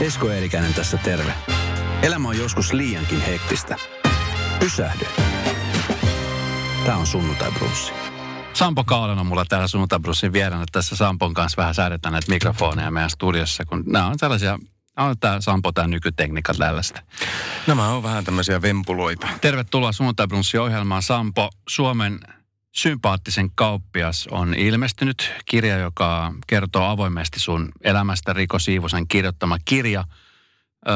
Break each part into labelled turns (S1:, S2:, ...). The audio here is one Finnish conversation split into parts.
S1: Esko Eerikäinen tässä terve. Elämä on joskus liiankin hektistä. Pysähdy. Tämä on Sunnuntai Brunssi.
S2: Sampo Kaulan on mulla täällä Sunnuntai Brunssin vieraana. Tässä Sampon kanssa vähän säädetään näitä mikrofoneja meidän studiossa, kun nämä on tällaisia on tämä Sampo, tämä nykytekniikka tällaista.
S3: Nämä on vähän tämmöisiä vempuloita.
S2: Tervetuloa Sunnuntai ohjelmaan. Sampo, Suomen sympaattisen kauppias on ilmestynyt. Kirja, joka kertoo avoimesti sun elämästä. Riko Siivosen kirjoittama kirja. Öö,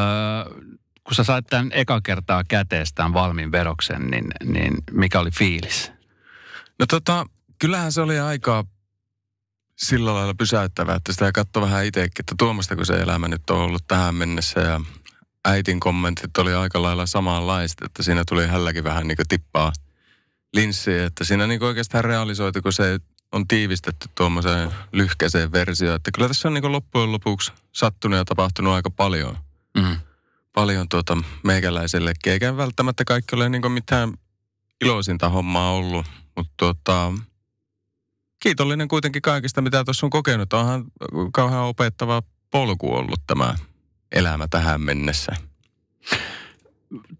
S2: kun sä sait tämän eka kertaa käteestään valmiin veroksen, niin, niin mikä oli fiilis?
S3: No tota, kyllähän se oli aika sillä lailla pysäyttävää, että sitä katsoi vähän itsekin, että tuomasta kun se elämä nyt on ollut tähän mennessä ja äitin kommentit oli aika lailla samanlaiset, että siinä tuli hälläkin vähän niin kuin tippaa linssiä, että siinä niin oikeastaan realisoitu, kun se on tiivistetty tuommoiseen lyhkäiseen versioon, että kyllä tässä on niin loppujen lopuksi sattunut ja tapahtunut aika paljon. Mm. Paljon tuota meikäläisellekin, eikä välttämättä kaikki ole niin mitään iloisinta hommaa ollut, mutta tuota, kiitollinen kuitenkin kaikista, mitä tuossa on kokenut. Onhan kauhean opettava polku ollut tämä elämä tähän mennessä.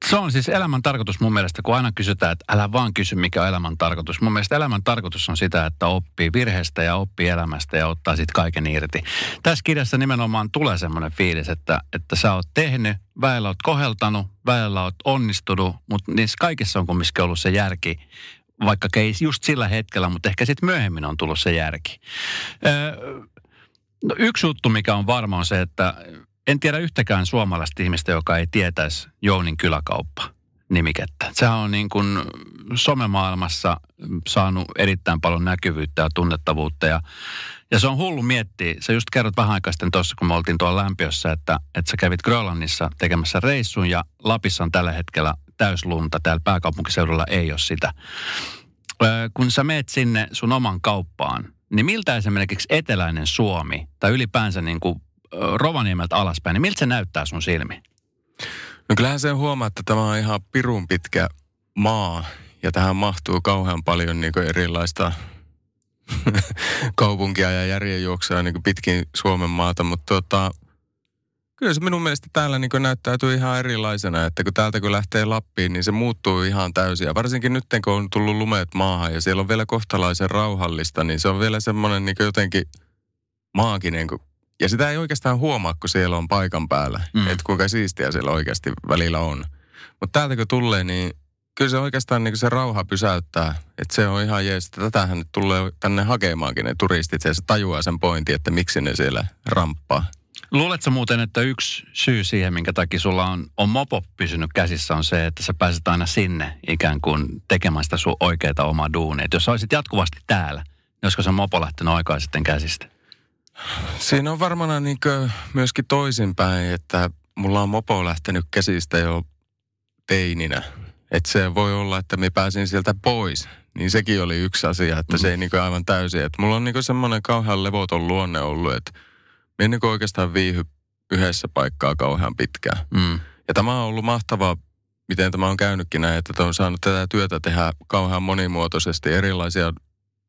S2: Se on siis elämän tarkoitus mun mielestä, kun aina kysytään, että älä vaan kysy, mikä on elämän tarkoitus. Mun mielestä elämän tarkoitus on sitä, että oppii virheestä ja oppii elämästä ja ottaa sitten kaiken irti. Tässä kirjassa nimenomaan tulee semmoinen fiilis, että, että sä oot tehnyt, väellä oot koheltanut, väellä oot onnistunut, mutta niissä kaikissa on kumminkin ollut se järki vaikka ei just sillä hetkellä, mutta ehkä sitten myöhemmin on tullut se järki. Öö, no yksi juttu, mikä on varma, on se, että en tiedä yhtäkään suomalaista ihmistä, joka ei tietäisi Jounin kyläkauppa nimikettä. Sehän on niin kuin somemaailmassa saanut erittäin paljon näkyvyyttä ja tunnettavuutta ja, ja se on hullu miettiä. Sä just kerrot vähän aikaa sitten tuossa, kun me oltiin tuolla lämpiössä, että, että sä kävit Grönlannissa tekemässä reissun ja Lapissa on tällä hetkellä täyslunta. Täällä pääkaupunkiseudulla ei ole sitä. Öö, kun sä meet sinne sun oman kauppaan, niin miltä esimerkiksi eteläinen Suomi tai ylipäänsä niin kuin Rovaniemeltä alaspäin, niin miltä se näyttää sun silmi?
S3: No kyllähän se huomaa, että tämä on ihan pirun pitkä maa ja tähän mahtuu kauhean paljon niin erilaista kaupunkia ja järjenjuoksua niin pitkin Suomen maata, mutta tota, Kyllä se minun mielestä täällä niin näyttäytyy ihan erilaisena, että kun täältä kun lähtee Lappiin, niin se muuttuu ihan täysin. Ja varsinkin nyt, kun on tullut lumeet maahan ja siellä on vielä kohtalaisen rauhallista, niin se on vielä semmoinen niin jotenkin maaginen. Ja sitä ei oikeastaan huomaa, kun siellä on paikan päällä, mm. että kuinka siistiä siellä oikeasti välillä on. Mutta täältä kun tulee, niin kyllä se oikeastaan niin se rauha pysäyttää. Että se on ihan jees. Tätähän nyt tulee tänne hakemaankin ne turistit. Ja se tajuaa sen pointin, että miksi ne siellä ramppaa.
S2: Luuletko muuten, että yksi syy siihen, minkä takia sulla on, on mopo pysynyt käsissä, on se, että sä pääset aina sinne ikään kuin tekemään sitä sun oikeaa omaa duunia. Et jos olisit jatkuvasti täällä, niin olisiko se mopo lähtenyt aikaa sitten käsistä?
S3: Siinä on varmaan niin myöskin toisinpäin, että mulla on mopo lähtenyt käsistä jo teininä. Että se voi olla, että me pääsin sieltä pois. Niin sekin oli yksi asia, että mm. se ei niin aivan täysin. Että mulla on niin semmoinen kauhean levoton luonne ollut, että me niin oikeastaan viihy yhdessä paikkaa kauhean pitkään. Mm. Ja tämä on ollut mahtavaa, miten tämä on käynytkin näin, että on saanut tätä työtä tehdä kauhean monimuotoisesti, erilaisia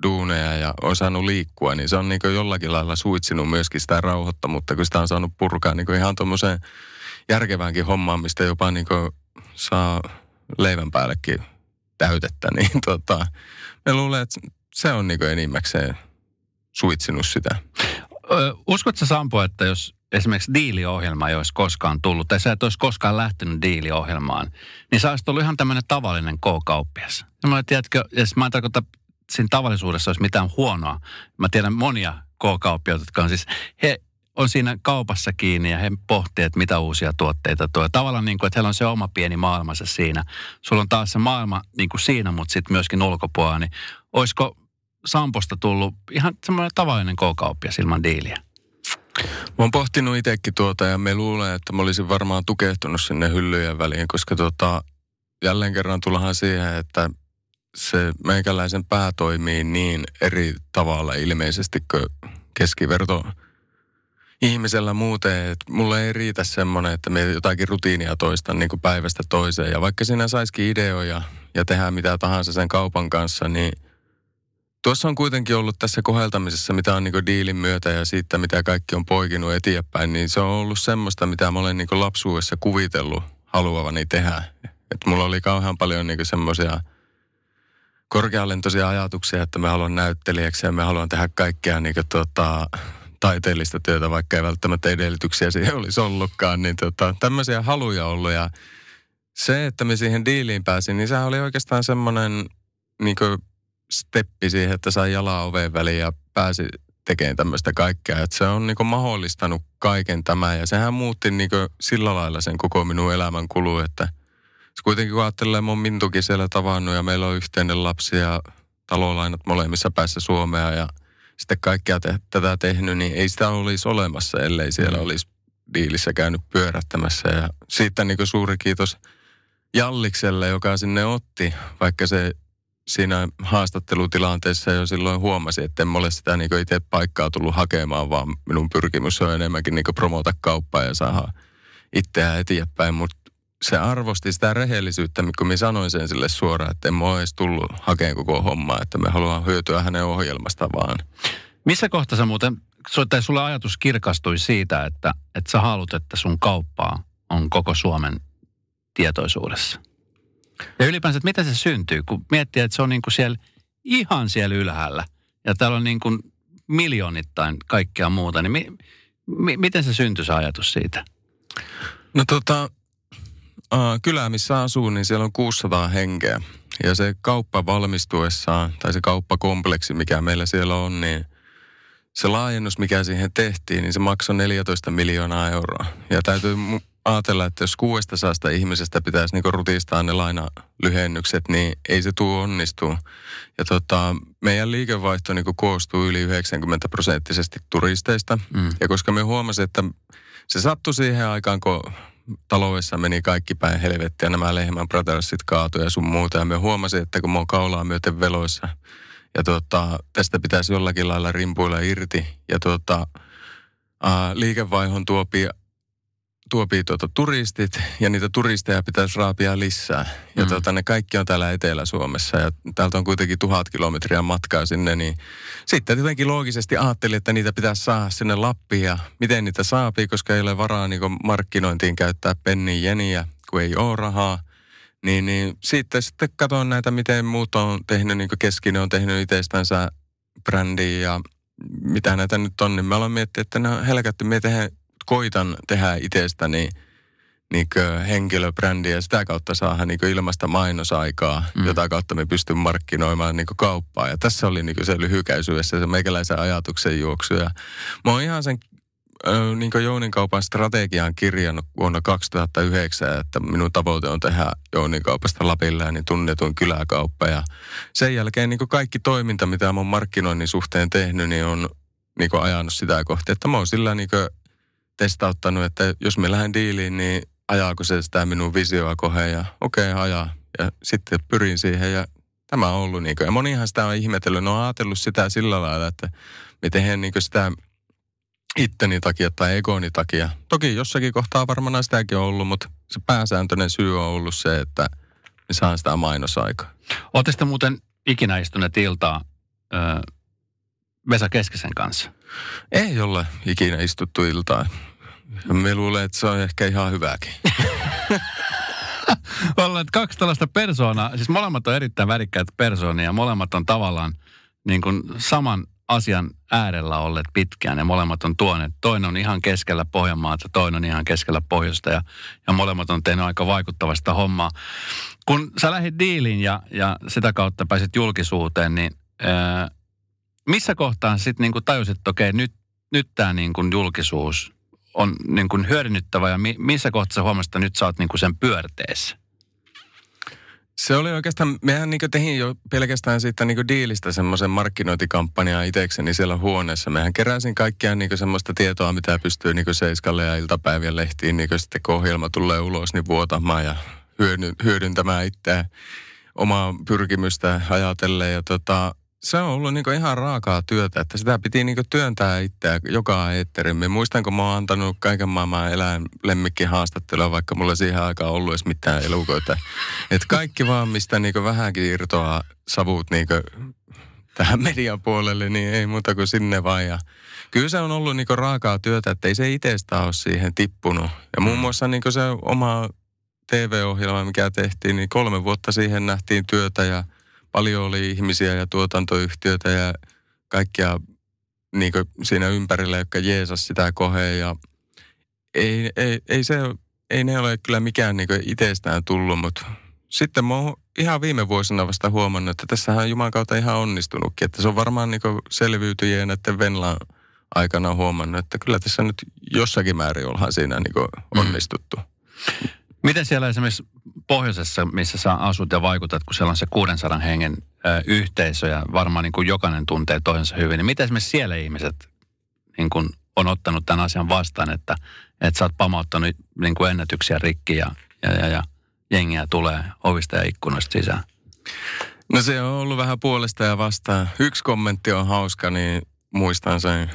S3: duuneja ja on saanut liikkua, niin se on niin jollakin lailla suitsinut myöskin sitä rauhoitta, mutta kun sitä on saanut purkaa niin ihan tuommoiseen järkeväänkin hommaan, mistä jopa niin saa leivän päällekin täytettä, niin tota, me luulen, että se on niin enimmäkseen suitsinut sitä.
S2: Uskotko Sampo, että jos esimerkiksi diiliohjelma ei olisi koskaan tullut, tai sä et olisi koskaan lähtenyt diiliohjelmaan, niin sä olisit ollut ihan tämmöinen tavallinen K-kauppias. Mä tiedätkö, mä en tarkoita, siinä tavallisuudessa olisi mitään huonoa. Mä tiedän monia K-kauppiaita, jotka on siis, he on siinä kaupassa kiinni ja he pohtivat, että mitä uusia tuotteita tuo. Tavallaan niin kuin, että heillä on se oma pieni maailmansa siinä. Sulla on taas se maailma niin kuin siinä, mutta sitten myöskin ulkopuolella. Niin olisiko Samposta tullut ihan semmoinen tavallinen K-kauppias ilman diiliä?
S3: Mä oon pohtinut itsekin tuota ja me luulen, että mä olisin varmaan tukehtunut sinne hyllyjen väliin, koska tuota, jälleen kerran tullahan siihen, että se meikäläisen pää toimii niin eri tavalla ilmeisesti kuin keskiverto ihmisellä muuten, että mulle ei riitä semmoinen, että me jotakin rutiinia toistan niin kuin päivästä toiseen. Ja vaikka sinä saisikin ideoja ja tehdä mitä tahansa sen kaupan kanssa, niin Tuossa on kuitenkin ollut tässä koheltamisessa, mitä on niin diilin myötä ja siitä, mitä kaikki on poikinut eteenpäin, niin se on ollut semmoista, mitä mä olen niin lapsuudessa kuvitellut haluavani tehdä. Et mulla oli kauhean paljon niin semmoisia korkealentoisia ajatuksia, että mä haluan näyttelijäksi ja mä haluan tehdä kaikkea niin tota, taiteellista työtä, vaikka ei välttämättä edellytyksiä siihen olisi ollutkaan. Niin tota, tämmöisiä haluja ollut ja se, että me siihen diiliin pääsin, niin sehän oli oikeastaan semmoinen niin steppi siihen, että sai jalaa oveen väliin ja pääsi tekemään tämmöistä kaikkea. Että se on niin mahdollistanut kaiken tämän ja sehän muutti niin sillä lailla sen koko minun elämän kulu, että kuitenkin kun ajattelee, mun Mintukin siellä tavannut ja meillä on yhteinen lapsi ja talolainat molemmissa päässä Suomea ja sitten kaikkea te- tätä tehnyt, niin ei sitä olisi olemassa, ellei siellä mm. olisi diilissä käynyt pyörättämässä. Ja siitä niin suuri kiitos Jallikselle, joka sinne otti, vaikka se siinä haastattelutilanteessa jo silloin huomasi, että en ole sitä niin itse paikkaa tullut hakemaan, vaan minun pyrkimys on enemmänkin niin promota kauppaa ja saada itseään eteenpäin. Mutta se arvosti sitä rehellisyyttä, kun minä sanoin sen sille suoraan, että en ole edes tullut hakemaan koko hommaa, että me haluamme hyötyä hänen ohjelmasta vaan.
S2: Missä kohtaa sä muuten, tai sulle ajatus kirkastui siitä, että, että sä haluat, että sun kauppaa on koko Suomen tietoisuudessa? Ja ylipäänsä, että miten se syntyy, kun miettii, että se on niin kuin siellä ihan siellä ylhäällä ja täällä on niin kuin miljoonittain kaikkea muuta, niin mi, mi, miten se syntyi se ajatus siitä?
S3: No tota, äh, kylä missä asuu, niin siellä on 600 henkeä. Ja se kauppa valmistuessaan, tai se kauppakompleksi, mikä meillä siellä on, niin se laajennus, mikä siihen tehtiin, niin se maksoi 14 miljoonaa euroa. Ja täytyy ajatella, että jos 600 ihmisestä pitäisi niin rutistaa ne lainalyhennykset, niin ei se tule onnistua. Ja tota, meidän liikevaihto niin koostuu yli 90 prosenttisesti turisteista. Mm. Ja koska me huomasin, että se sattui siihen aikaan, kun taloudessa meni kaikki päin helvettiä, nämä Lehman Brothersit kaatuja ja sun muuta. Ja me huomasin, että kun mä oon kaulaa myöten veloissa, ja tota, tästä pitäisi jollakin lailla rimpuilla irti. Ja tota, ää, liikevaihon tuopi tuopii tuota turistit ja niitä turisteja pitäisi raapia lisää. Ja mm. tuota, ne kaikki on täällä Etelä-Suomessa ja täältä on kuitenkin tuhat kilometriä matkaa sinne, niin sitten jotenkin loogisesti ajattelin, että niitä pitäisi saada sinne Lappiin ja miten niitä saapii, koska ei ole varaa niin markkinointiin käyttää pennin jeniä, kun ei ole rahaa. Niin, niin sitten, sitten katson näitä, miten muut on tehnyt, niin kuin Keskinen on tehnyt itsestänsä brändiä ja mitä näitä nyt on, niin mä olen miettinyt, että ne on helkätty, me tehdään koitan tehdä itsestäni niin henkilöbrändiä ja sitä kautta saada niin ilmasta mainosaikaa, mm. jota kautta me pystyn markkinoimaan niin kauppaa. Ja tässä oli niin se lyhykäisyydessä se meikäläisen ajatuksen juoksu. Ja mä oon ihan sen niin Jounin kaupan strategian kirjannut vuonna 2009, että minun tavoite on tehdä Jounin kaupasta Lapilla niin tunnetun kyläkauppa. Ja sen jälkeen niin kaikki toiminta, mitä mä oon markkinoinnin suhteen tehnyt, niin on niin ajanut sitä kohti, että mä oon sillä niin testauttanut, että jos me lähden diiliin, niin ajaako se sitä minun visioa koheen ja okei, okay, ajaa. Ja sitten pyrin siihen ja tämä on ollut niin kuin, ja monihan sitä on ihmetellyt, ne on ajatellut sitä sillä lailla, että me tehdään niin sitä itteni takia tai egoni takia. Toki jossakin kohtaa varmaan sitäkin on ollut, mutta se pääsääntöinen syy on ollut se, että me saan sitä mainosaikaa.
S2: Oletteko muuten ikinä istuneet iltaa Vesa Keskisen kanssa?
S3: Ei ole ikinä istuttu iltaa. Me luulen, että se on ehkä ihan hyväkin.
S2: Ollaan kaksi tällaista persoonaa, siis molemmat on erittäin värikkäitä persoonia, molemmat on tavallaan niin kuin saman asian äärellä olleet pitkään ja molemmat on tuoneet. Toinen on ihan keskellä Pohjanmaata, toinen on ihan keskellä pohjoista ja, ja molemmat on tehnyt aika vaikuttavasta hommaa. Kun sä lähdit diiliin ja, ja sitä kautta pääsit julkisuuteen, niin ää, missä kohtaa sitten niinku tajusit, että okei, nyt, nyt tämä niinku julkisuus on niinku hyödynnyttävä ja mi, missä kohtaa sä huomasit, että nyt sä oot niinku sen pyörteessä?
S3: Se oli oikeastaan, mehän niin tehin jo pelkästään siitä niin diilistä semmoisen markkinointikampanjaa itsekseni siellä huoneessa. Mehän keräsin kaikkia niin semmoista tietoa, mitä pystyy niin Seiskalle ja iltapäivien lehtiin, niin sitten kun ohjelma tulee ulos, niin vuotamaan ja hyödyntämään itseään omaa pyrkimystä ajatellen. Ja tota, se on ollut niin ihan raakaa työtä, että sitä piti niin työntää itseä joka eetterin. Me muistan, kun mä oon antanut kaiken maailman eläinlemmikki haastattelua, vaikka mulla siihen aikaan ollut edes mitään elukoita. Että kaikki vaan, mistä niin vähänkin irtoaa savut niin tähän median puolelle, niin ei muuta kuin sinne vaan. Ja kyllä se on ollut niinku raakaa työtä, että ei se itsestä ole siihen tippunut. Ja muun mm. muassa niinku se oma TV-ohjelma, mikä tehtiin, niin kolme vuotta siihen nähtiin työtä ja paljon oli ihmisiä ja tuotantoyhtiöitä ja kaikkia niin siinä ympärillä, jotka jeesas sitä koheen ja ei, ei, ei, se, ei ne ole kyllä mikään niin itsestään tullut, mutta sitten mä oon ihan viime vuosina vasta huomannut, että tässähän on Jumalan kautta ihan onnistunutkin. Että se on varmaan niin selviytyjien näiden Venlan aikana huomannut, että kyllä tässä nyt jossakin määrin ollaan siinä niin onnistuttu. Mm.
S2: Miten siellä esimerkiksi pohjoisessa, missä sä asut ja vaikutat, kun siellä on se 600 hengen ö, yhteisö ja varmaan niin kuin jokainen tuntee toisensa hyvin, niin miten esimerkiksi siellä ihmiset niin kuin on ottanut tämän asian vastaan, että, että sä oot pamauttanut niin kuin ennätyksiä rikki ja, ja, ja, ja jengiä tulee ovista ja ikkunoista sisään?
S3: No se on ollut vähän puolesta ja vastaan. Yksi kommentti on hauska, niin muistan sen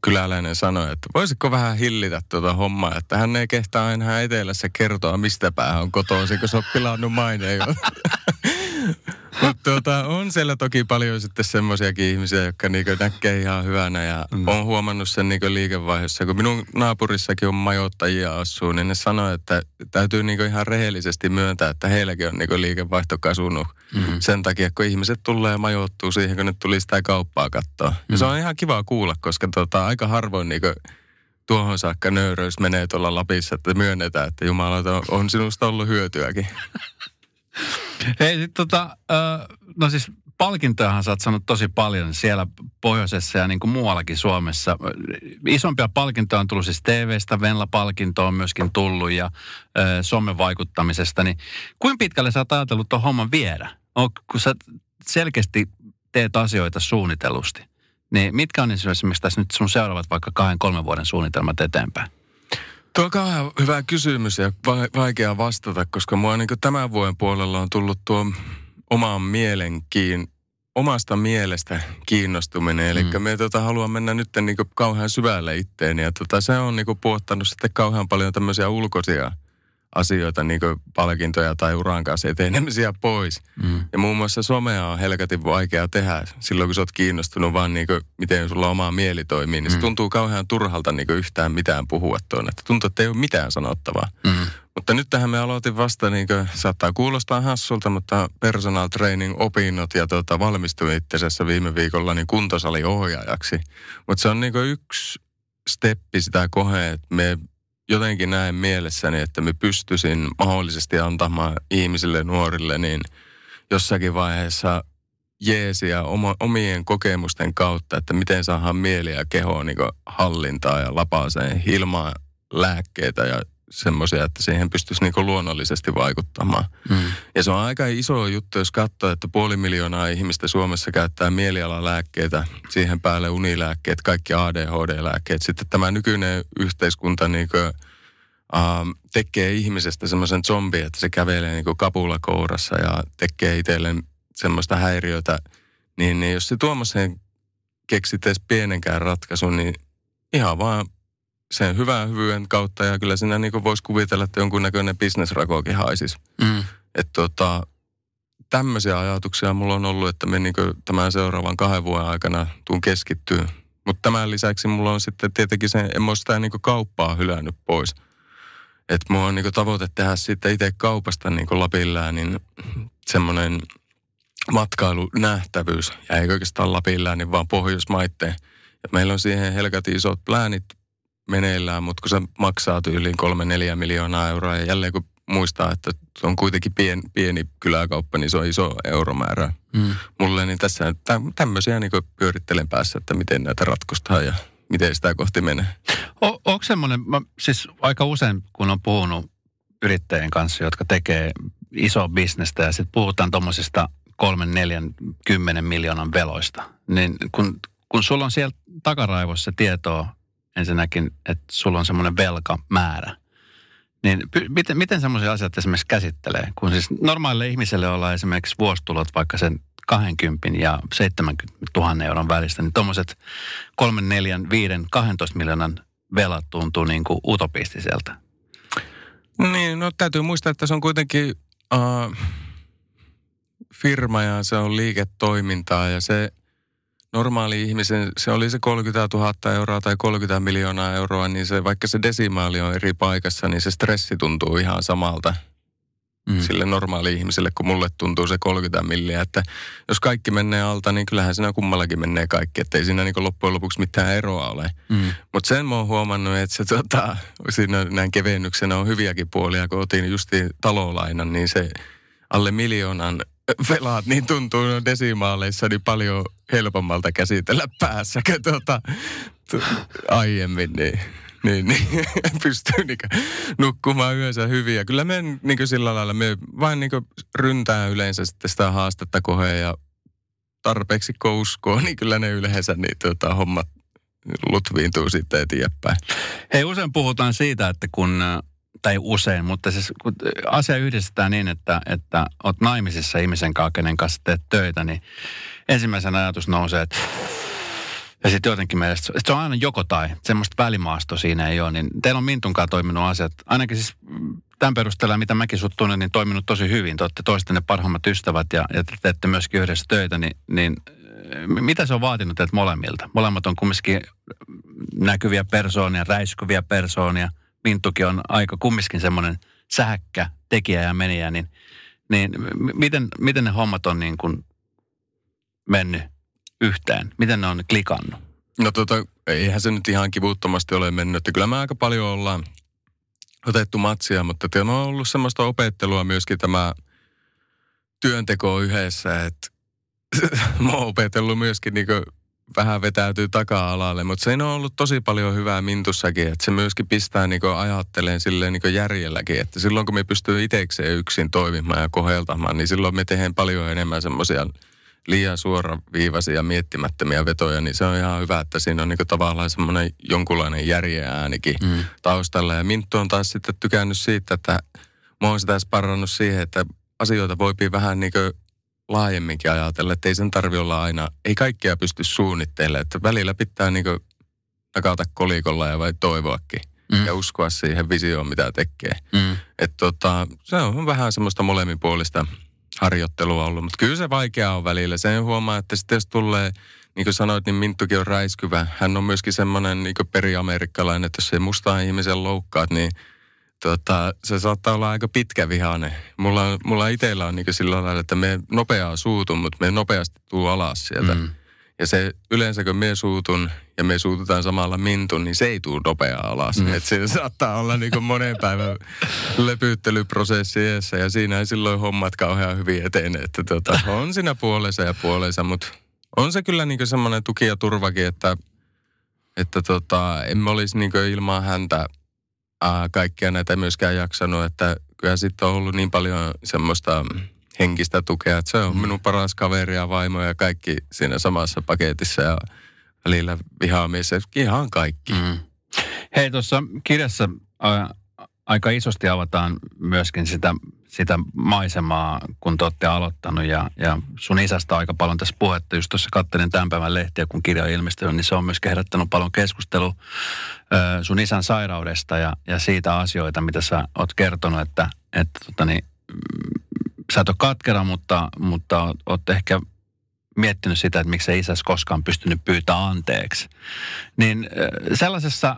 S3: kyläläinen sanoi, että voisitko vähän hillitä tuota hommaa, että hän ei kehtaa enää etelässä kertoa, mistä päähän on kotoisin, kun se on pilannut maineen Mutta tuota, on siellä toki paljon sitten semmoisiakin ihmisiä, jotka niinku näkee ihan hyvänä ja mm. on huomannut sen niinku liikevaiheessa. Kun minun naapurissakin on majoittajia asuu, niin ne sanoo, että täytyy niinku ihan rehellisesti myöntää, että heilläkin on niinku liikevaihto kasunut mm. sen takia, kun ihmiset tulee ja majoittuu siihen, kun ne tuli sitä kauppaa katsoa. Mm. Ja se on ihan kiva kuulla, koska tuota, aika harvoin niinku tuohon saakka nöyryys menee tuolla Lapissa, että myönnetään, että Jumala on sinusta ollut hyötyäkin.
S2: Hei, sit tota, no siis palkintojahan sä oot saanut tosi paljon siellä pohjoisessa ja niin kuin muuallakin Suomessa. Isompia palkintoja on tullut siis TV-stä, Venla-palkinto on myöskin tullut ja ö, vaikuttamisesta. Niin kuinka pitkälle sä oot ajatellut tuon homman viedä? On, kun sä selkeästi teet asioita suunnitellusti, niin mitkä on esimerkiksi tässä nyt sun seuraavat vaikka kahden, kolmen vuoden suunnitelmat eteenpäin?
S3: Tuo on kauhean hyvä kysymys ja vaikea vastata, koska mua niin tämän vuoden puolella on tullut tuo omaan mielenkiin, omasta mielestä kiinnostuminen. Eli mm. me tota, haluan mennä nyt niin kauhean syvälle itteeni ja tota, se on niin puottanut sitten kauhean paljon tämmöisiä ulkoisia – asioita, niin kuin palkintoja tai uran kanssa etenemisiä pois. Mm. Ja muun muassa somea on helkatin vaikea tehdä silloin, kun sä oot kiinnostunut vaan niin kuin, miten sulla oma mieli toimii. Niin mm. se tuntuu kauhean turhalta niin kuin yhtään mitään puhua tuonne. Että tuntuu, että ei ole mitään sanottavaa. Mm. Mutta nyt tähän me aloitin vasta, niin kuin, saattaa kuulostaa hassulta, mutta personal training opinnot ja tuota, valmistuin itse asiassa viime viikolla niin kuntosaliohjaajaksi. Mutta se on niin kuin yksi steppi sitä koheen, että me jotenkin näen mielessäni, että me pystyisin mahdollisesti antamaan ihmisille, nuorille, niin jossakin vaiheessa jeesiä oma, omien kokemusten kautta, että miten saadaan mieli ja keho niin hallintaa ja lapaaseen ilmaa lääkkeitä ja semmoisia, että siihen pystyisi niin luonnollisesti vaikuttamaan. Mm. Ja se on aika iso juttu, jos katsoo, että puoli miljoonaa ihmistä Suomessa käyttää mielialalääkkeitä, siihen päälle unilääkkeet, kaikki ADHD-lääkkeet. Sitten tämä nykyinen yhteiskunta niin kuin, ähm, tekee ihmisestä semmoisen zombi, että se kävelee niin kuin kapula kourassa ja tekee itselleen semmoista häiriötä. Niin, niin jos se tuommoiseen keksit edes pienenkään ratkaisun, niin ihan vaan sen hyvän hyvyyden kautta ja kyllä siinä niin voisi kuvitella, että jonkunnäköinen bisnesrakoakin haisisi. Mm. Että tota, tämmöisiä ajatuksia mulla on ollut, että me niin tämän seuraavan kahden vuoden aikana tuun keskittyä. Mutta tämän lisäksi mulla on sitten tietenkin se, en ole sitä niin kauppaa hylännyt pois. Että mulla on niin tavoite tehdä sitten itse kaupasta niin Lapillään, niin semmoinen matkailunähtävyys. Ja ei oikeastaan Lapillään, niin vaan Pohjoismaitteen. Et meillä on siihen helkatin isot pläänit meneillään, mutta kun se maksaa tyyliin kolme neljä miljoonaa euroa ja jälleen kun muistaa, että se on kuitenkin pien, pieni kyläkauppa, niin se on iso euromäärä mm. mulle. Niin tässä tämmöisiä niin pyörittelen päässä, että miten näitä ratkustaa ja miten sitä kohti menee.
S2: O, onko semmoinen, siis aika usein kun on puhunut yrittäjien kanssa, jotka tekee iso bisnestä ja sitten puhutaan tuommoisista kolmen, neljän, kymmenen miljoonan veloista, niin kun, kun sulla on siellä takaraivossa tietoa ensinnäkin, että sulla on semmoinen velkamäärä. Niin miten, miten semmoisia asioita esimerkiksi käsittelee? Kun siis normaalille ihmiselle ollaan esimerkiksi vuostulot vaikka sen 20 ja 70 000 euron välistä, niin tuommoiset 3, 4, 5, 12 miljoonan velat tuntuu niin kuin utopistiselta.
S3: Niin, no täytyy muistaa, että se on kuitenkin uh, firma ja se on liiketoimintaa ja se – normaali ihmisen, se oli se 30 000 euroa tai 30 miljoonaa euroa, niin se, vaikka se desimaali on eri paikassa, niin se stressi tuntuu ihan samalta mm. sille normaali ihmiselle, kun mulle tuntuu se 30 milliä. Että jos kaikki menee alta, niin kyllähän siinä kummallakin menee kaikki. Että ei siinä niin loppujen lopuksi mitään eroa ole. Mm. Mutta sen mä oon huomannut, että se tota, siinä näin kevennyksenä on hyviäkin puolia. Kun otin justiin talolainan, niin se alle miljoonan velat, niin tuntuu desimaaleissa niin paljon helpommalta käsitellä päässä kuin tuota, aiemmin. Niin niin, niin pystyy niin nukkumaan yönsä hyvin. Ja kyllä me niin sillä lailla, me vain niin ryntää yleensä sitten sitä haastetta koheen ja tarpeeksi kouskoa, niin kyllä ne yleensä niin tuota, hommat lutviintuu sitten eteenpäin.
S2: Hei, usein puhutaan siitä, että kun tai usein, mutta siis kun asia yhdistetään niin, että, että oot naimisissa ihmisen kanssa, kenen kanssa teet töitä, niin ensimmäisen ajatus nousee, että ja sitten jotenkin mielestä, se on aina joko tai, semmoista välimaasto siinä ei ole, niin teillä on Mintunkaan toiminut asiat, ainakin siis tämän perusteella, mitä mäkin sut tunnen, niin toiminut tosi hyvin. Te olette toistenne parhaimmat ystävät ja, ja te teette myöskin yhdessä töitä, niin, niin mitä se on vaatinut teiltä molemmilta? Molemmat on kumminkin näkyviä persoonia, räiskyviä persoonia. Mintukin on aika kumminkin semmoinen sähäkkä tekijä ja meniä, niin, niin miten, miten ne hommat on niin kuin mennyt yhteen? Miten ne on klikannut?
S3: No tota, eihän se nyt ihan kivuttomasti ole mennyt. Että kyllä me aika paljon ollaan otettu matsia, mutta on ollut semmoista opettelua myöskin tämä työnteko yhdessä, että mä oon opetellut myöskin niin vähän vetäytyy taka-alalle, mutta se on ollut tosi paljon hyvää Mintussakin, että se myöskin pistää niin ajatteleen silleen niin järjelläkin, että silloin kun me pystyy itsekseen yksin toimimaan ja koheltamaan, niin silloin me tehdään paljon enemmän semmoisia liian suoraviivaisia miettimättömiä vetoja, niin se on ihan hyvä, että siinä on niin tavallaan semmoinen jonkunlainen järjen äänikin mm. taustalla. Ja Minttu on taas sitten tykännyt siitä, että mä oon sitä sparrannut siihen, että asioita voipi vähän niin laajemminkin ajatella, että ei sen tarvi olla aina, ei kaikkea pysty suunnittelemaan, että välillä pitää niin takata kolikolla ja vai toivoakin. Mm. ja uskoa siihen visioon, mitä tekee. Mm. Et tota, se on vähän semmoista molemminpuolista harjoittelua ollut, mutta kyllä se vaikeaa on välillä. Sen huomaa, että sitten jos tulee, niin kuin sanoit, niin Minttukin on räiskyvä. Hän on myöskin semmoinen niin periamerikkalainen, että jos se mustaa ihmisen loukkaat, niin tota, se saattaa olla aika pitkä vihane. Mulla, mulla itsellä on niin sillä lailla, että me nopeaa suutun, mutta me nopeasti tuu alas sieltä. Mm. Ja se yleensä kun me suutun ja me suututaan samalla mintun, niin se ei tule nopeaa alas. Mm. Se saattaa olla niin monen päivän lepyyttelyprosessi eessä ja siinä ei silloin hommat kauhean hyvin etene. Että tota, on siinä puolensa ja puolensa, mutta on se kyllä niin semmoinen tuki ja turvakin, että, että tota, emme olisi niin ilman häntä ää, kaikkia näitä myöskään jaksanut, että kyllä sitten on ollut niin paljon semmoista henkistä tukea. Että se on mm. minun paras kaveri ja vaimo ja kaikki siinä samassa paketissa ja välillä vihaamies, ihan kaikki. Mm.
S2: Hei, tuossa kirjassa aika isosti avataan myöskin sitä, sitä maisemaa, kun te olette aloittanut ja, ja sun isästä aika paljon tässä puhetta. Just tuossa kattelin tämän päivän lehtiä, kun kirja on ilmestynyt, niin se on myös herättänyt paljon keskustelua sun isän sairaudesta ja, ja siitä asioita, mitä sä oot kertonut, että, että tota niin, sä et ole katkera, mutta, mutta oot ehkä miettinyt sitä, että miksi isäs koskaan pystynyt pyytämään anteeksi. Niin sellaisessa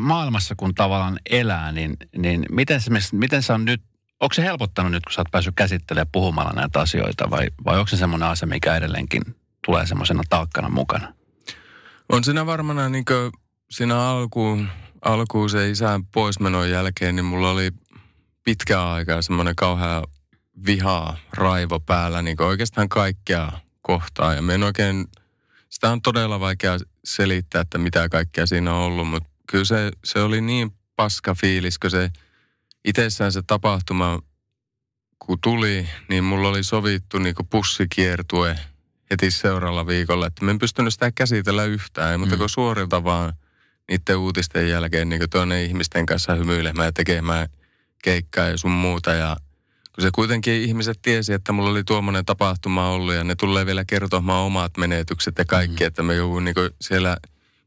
S2: maailmassa, kun tavallaan elää, niin, niin miten, se, miten se on nyt, onko se helpottanut nyt, kun sä oot päässyt käsittelemään puhumalla näitä asioita, vai, vai onko se semmoinen asia, mikä edelleenkin tulee semmoisena taakkana mukana?
S3: On siinä varmana niin siinä alkuun, alkuun se isän poismenon jälkeen, niin mulla oli pitkään aikaa semmoinen kauhea viha, raivo päällä niin oikeastaan kaikkea kohtaa. Ja me oikein, sitä on todella vaikea selittää, että mitä kaikkea siinä on ollut, mutta kyllä se, se oli niin paska fiilis, kun se itsessään se tapahtuma, kun tuli, niin mulla oli sovittu niin pussikiertue heti seuraavalla viikolla, että me en pystynyt sitä käsitellä yhtään, ei mutta mm. kun suorilta vaan niiden uutisten jälkeen niin toinen ihmisten kanssa hymyilemään ja tekemään – keikkaa ja sun muuta. Ja kun se kuitenkin ihmiset tiesi, että mulla oli tuommoinen tapahtuma ollut ja ne tulee vielä kertomaan omat menetykset ja kaikki, mm. että me joudun niin siellä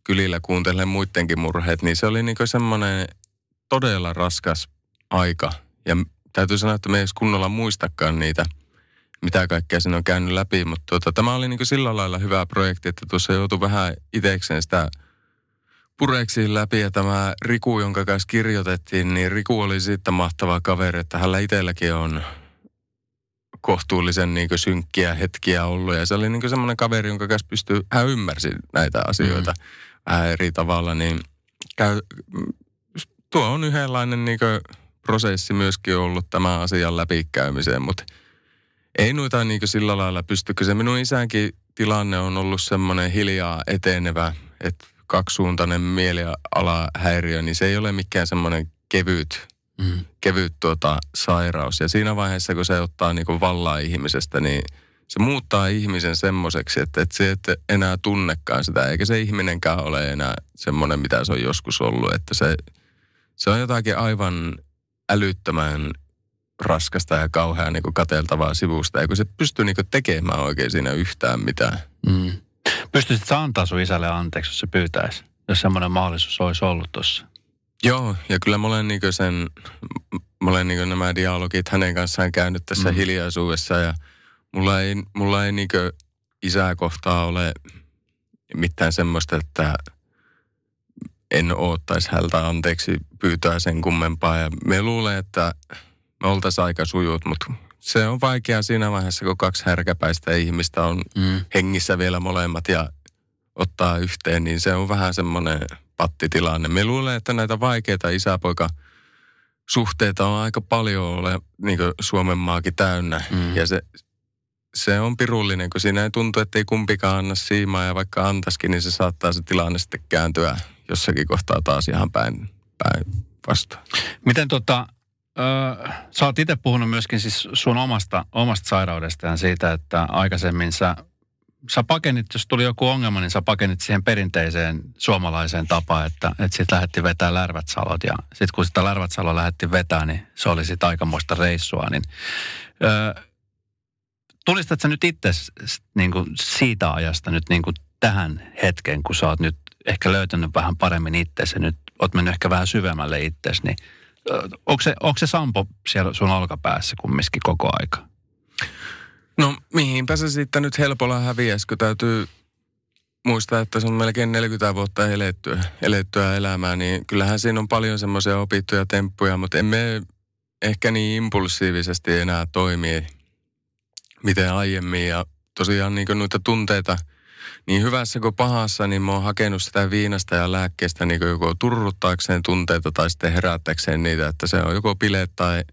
S3: kylillä kuuntelemaan muidenkin murheet, niin se oli niin semmoinen todella raskas aika. Ja täytyy sanoa, että me ei edes kunnolla muistakaan niitä mitä kaikkea siinä on käynyt läpi. Mutta tota, tämä oli niin sillä lailla hyvä projekti, että tuossa joutui vähän itsekseen sitä pureksiin läpi. Ja tämä Riku, jonka kanssa kirjoitettiin, niin Riku oli sitten mahtava kaveri, että hänellä itselläkin on kohtuullisen niin synkkiä hetkiä ollut. Ja se oli niin semmoinen kaveri, jonka kanssa pystyy, hän ymmärsi näitä asioita mm. Vähän eri tavalla. Niin käy, tuo on yhdenlainen niin prosessi myöskin ollut tämän asian läpikäymiseen, mutta ei noita niin sillä lailla pystykö se. Minun isänkin tilanne on ollut semmoinen hiljaa etenevä, että kaksisuuntainen mielialahäiriö, niin se ei ole mikään semmoinen kevyt, mm. kevyt tuota, sairaus. Ja siinä vaiheessa, kun se ottaa niin kuin vallaa ihmisestä, niin se muuttaa ihmisen semmoiseksi, että, että se et enää tunnekaan sitä, eikä se ihminenkään ole enää semmoinen, mitä se on joskus ollut. Että se, se on jotakin aivan älyttömän raskasta ja kauhean niin kateltavaa sivusta, eikö se pysty niin tekemään oikein siinä yhtään mitään. Mm.
S2: Pystyisit sä antaa sun isälle anteeksi, jos se pyytäisi, jos semmoinen mahdollisuus olisi ollut tuossa?
S3: Joo, ja kyllä mä olen niin sen, mä olen niin nämä dialogit hänen kanssaan käynyt tässä mm. hiljaisuudessa ja mulla ei, mulla ei niin isää kohtaa ole mitään semmoista, että en oottaisi häneltä anteeksi pyytää sen kummempaa. Ja me luulen, että me oltaisiin aika sujut, mutta se on vaikeaa siinä vaiheessa, kun kaksi härkäpäistä ihmistä on mm. hengissä vielä molemmat ja ottaa yhteen, niin se on vähän semmoinen pattitilanne. Me luulen, että näitä vaikeita isäpoika suhteita on aika paljon ole niin Suomen maakin täynnä. Mm. Ja se, se on pirullinen, kun siinä ei tuntu, että ei kumpikaan anna siimaa ja vaikka antaisikin, niin se saattaa se tilanne sitten kääntyä jossakin kohtaa taas ihan päin, päin vastaan.
S2: Miten tota, Öö, sä oot itse puhunut myöskin siis sun omasta, omasta sairaudesta ja siitä, että aikaisemmin sä, sä pakenit, jos tuli joku ongelma, niin sä pakenit siihen perinteiseen suomalaiseen tapaan, että, että sit lähdettiin vetää lärvätsalot ja sitten kun sitä lärvätsaloa lähdettiin vetää, niin se oli sitten aikamoista reissua, niin öö, tulistat sä nyt itse niin kuin siitä ajasta nyt niin kuin tähän hetkeen, kun sä oot nyt ehkä löytänyt vähän paremmin itsesi, nyt oot mennyt ehkä vähän syvemmälle itsesi, niin onko se, onko se Sampo siellä sun olkapäässä kumminkin koko aika?
S3: No mihinpä se sitten nyt helpolla häviäisi, kun täytyy muistaa, että se on melkein 40 vuotta elettyä, elettyä elämää, niin kyllähän siinä on paljon semmoisia opittuja temppuja, mutta emme ehkä niin impulsiivisesti enää toimii miten aiemmin. Ja tosiaan niin noita tunteita – niin hyvässä kuin pahassa, niin mä oon hakenut sitä viinasta ja lääkkeestä niin joko turruttaakseen tunteita tai sitten herättäkseen niitä, että se on joko bileet tai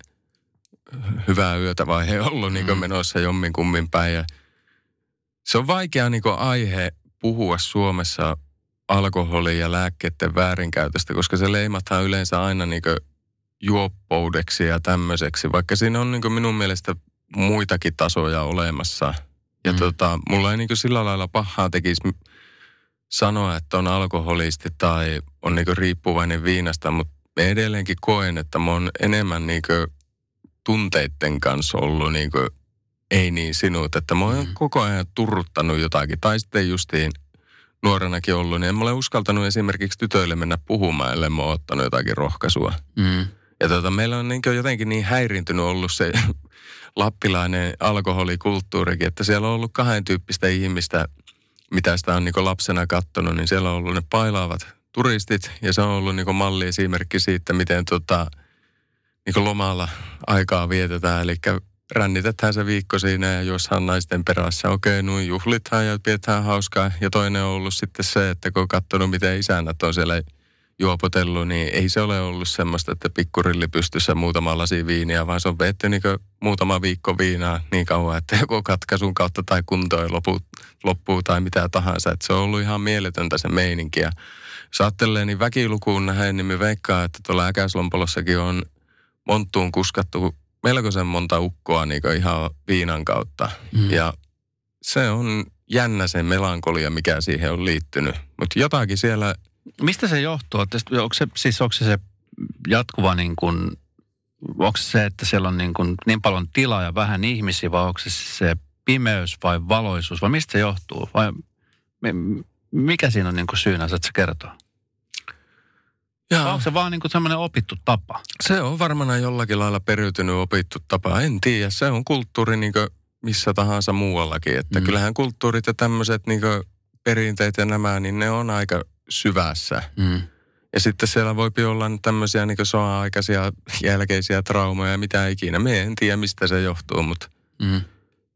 S3: hyvää yötä vai he ollut niin mm. menossa jommin kummin päin. Ja se on vaikea niin aihe puhua Suomessa alkoholin ja lääkkeiden väärinkäytöstä, koska se leimataan yleensä aina niin juoppoudeksi ja tämmöiseksi, vaikka siinä on niin minun mielestä muitakin tasoja olemassa – ja mm. tota, mulla ei niinku sillä lailla pahaa tekisi sanoa, että on alkoholisti tai on niinku riippuvainen viinasta, mutta edelleenkin koen, että mä oon enemmän niinku tunteiden kanssa ollut niinku ei niin sinut, että mä oon mm. koko ajan turruttanut jotakin. Tai sitten justiin nuorenakin ollut, niin en mä ole uskaltanut esimerkiksi tytöille mennä puhumaan, ellei mä oon ottanut jotakin rohkaisua. Mm. Ja tota, meillä on niin jotenkin niin häirintynyt ollut se lappilainen alkoholikulttuurikin, että siellä on ollut kahden tyyppistä ihmistä, mitä sitä on niin lapsena katsonut, niin siellä on ollut ne pailaavat turistit ja se on ollut niin malli esimerkki siitä, miten tota, niin lomalla aikaa vietetään. Eli rännitetään se viikko siinä ja juossahan naisten perässä. Okei, noin juhlithan ja pidetään hauskaa. Ja toinen on ollut sitten se, että kun on katsonut, miten isännät on siellä juopotellut, niin ei se ole ollut semmoista, että pikkurilli pystyssä muutama lasi viiniä, vaan se on vetty niin muutama viikko viinaa niin kauan, että joko katkaisun kautta tai kunto ei lopu, loppuu tai mitä tahansa. Että se on ollut ihan mieletöntä se meininki. Ja jos ajattelee, niin väkilukuun nähden, niin me veikkaa, että tuolla Äkäslompolossakin on monttuun kuskattu melkoisen monta ukkoa niin ihan viinan kautta. Mm. Ja se on jännä se melankolia, mikä siihen on liittynyt. Mutta jotakin siellä
S2: Mistä se johtuu? Onko se, siis onko se, se jatkuva niin kuin, onko se se, että siellä on niin, kuin niin paljon tilaa ja vähän ihmisiä vai onko se se pimeys vai valoisuus vai mistä se johtuu? Vai mikä siinä on niin kuin syynä, että se kertoo? Ja. Onko se vaan niin semmoinen opittu tapa?
S3: Se on varmaan jollakin lailla periytynyt opittu tapa. En tiedä. Se on kulttuuri niin kuin missä tahansa muuallakin. Että mm. kyllähän kulttuurit ja tämmöiset niin perinteet ja nämä, niin ne on aika syvässä. Mm. Ja sitten siellä voi olla tämmöisiä niin soa-aikaisia jälkeisiä traumoja ja mitä ikinä. Me en tiedä, mistä se johtuu, mutta mm.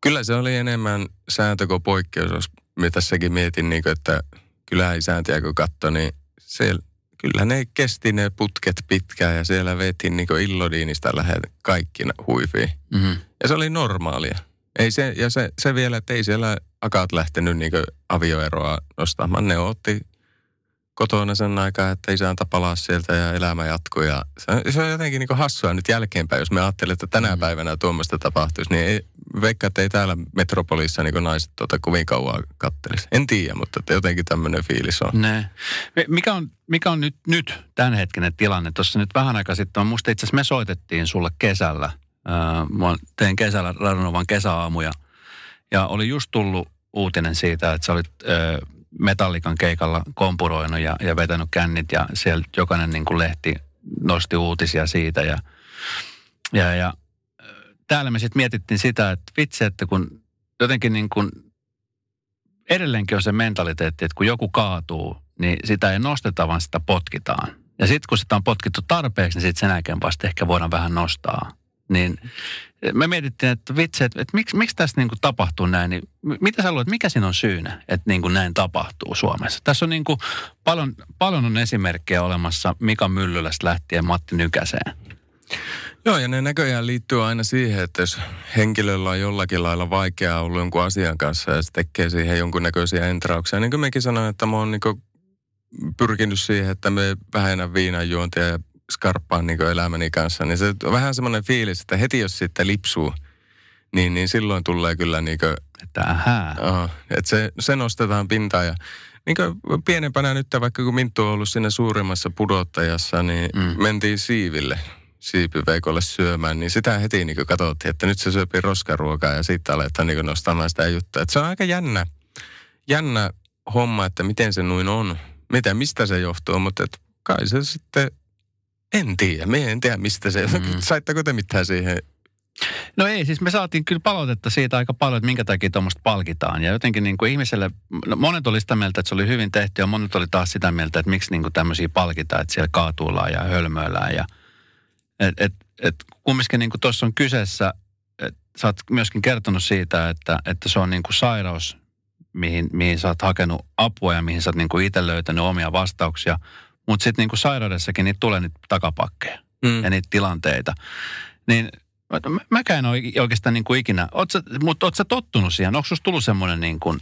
S3: kyllä se oli enemmän sääntö kuin poikkeus. Jos me tässäkin mietin, niin kuin, että kyläisäntiä kun katsoi, niin siellä, kyllä ne kesti ne putket pitkään ja siellä vetin niin illodiinista lähdet kaikki huiviin. Mm-hmm. Ja se oli normaalia. Ei se, ja se, se vielä, että ei siellä akaat lähtenyt niin avioeroa nostamaan. Ne otti kotona sen aikaa, että isäntä palaa sieltä ja elämä jatkuu. Ja se, se on jotenkin niin hassua nyt jälkeenpäin, jos me ajattelemme, että tänä mm. päivänä tuommoista tapahtuisi, niin ei, veikka, että ei täällä metropolissa niin naiset tuota kovin kauan kattelisi. En tiedä, mutta että jotenkin tämmöinen fiilis on.
S2: Ne. Mikä on, mikä on nyt, nyt tämänhetkinen tilanne? Tuossa nyt vähän aikaa sitten, musta itse asiassa me soitettiin sulle kesällä. Äh, mä tein kesällä Radonovan kesäaamuja ja oli just tullut uutinen siitä, että sä olit äh, Metallikan keikalla kompuroinut ja, ja vetänyt kännit ja siellä jokainen niin kuin lehti nosti uutisia siitä ja, ja, ja täällä me sitten mietittiin sitä, että vitsi, että kun jotenkin niin kuin edelleenkin on se mentaliteetti, että kun joku kaatuu, niin sitä ei nosteta, vaan sitä potkitaan. Ja sitten kun sitä on potkittu tarpeeksi, niin sitten sen jälkeen vasta ehkä voidaan vähän nostaa. Niin me mietittiin, että vitsi, että, että miksi, miksi tässä niin kuin tapahtuu näin, niin mitä sä luulet, mikä siinä on syynä, että niin kuin näin tapahtuu Suomessa? Tässä on niin kuin paljon, paljon on esimerkkejä olemassa Mika Myllylästä lähtien Matti Nykäseen.
S3: Joo, ja ne näköjään liittyy aina siihen, että jos henkilöllä on jollakin lailla vaikeaa ollut jonkun asian kanssa ja se tekee siihen jonkunnäköisiä entrauksia. Niin kuin mekin sanoin, että mä oon niin pyrkinyt siihen, että me vähennän viinanjuontia ja skarppaan niin elämäni kanssa, niin se on vähän semmoinen fiilis, että heti jos sitten lipsuu, niin, niin silloin tulee kyllä niin kuin,
S2: että ähää.
S3: Oh, että se, se nostetaan pintaan ja niin kuin pienempänä nyt, vaikka kun Minttu on ollut siinä suurimmassa pudottajassa, niin mm. mentiin siiville siipiveikolle syömään, niin sitä heti niin katsottiin, että nyt se syöpi roskaruokaa ja sitten aletaan niin nostamaan sitä juttua. Että se on aika jännä, jännä homma, että miten se noin on. Mitä, mistä se johtuu, mutta et kai se sitten en tiedä, me en tiedä mistä se, mm. saitteko te mitään siihen
S2: No ei, siis me saatiin kyllä palautetta siitä aika paljon, että minkä takia tuommoista palkitaan. Ja jotenkin niin kuin ihmiselle, no monet oli sitä mieltä, että se oli hyvin tehty ja monet oli taas sitä mieltä, että miksi niin kuin tämmöisiä palkitaan, että siellä kaatuillaan ja hölmöillään. Ja, et, et, et kumminkin niin kuin tuossa on kyseessä, että sä oot myöskin kertonut siitä, että, että se on niin kuin sairaus, mihin, mihin sä oot hakenut apua ja mihin sä oot niin kuin itse löytänyt omia vastauksia – mutta sitten niinku sairaudessakin niitä tulee niitä takapakkeja mm. ja niitä tilanteita. Niin mä, mäkään en ole oikeastaan niinku ikinä, mutta oot sä tottunut siihen? Onko susta tullut semmoinen niin kuin,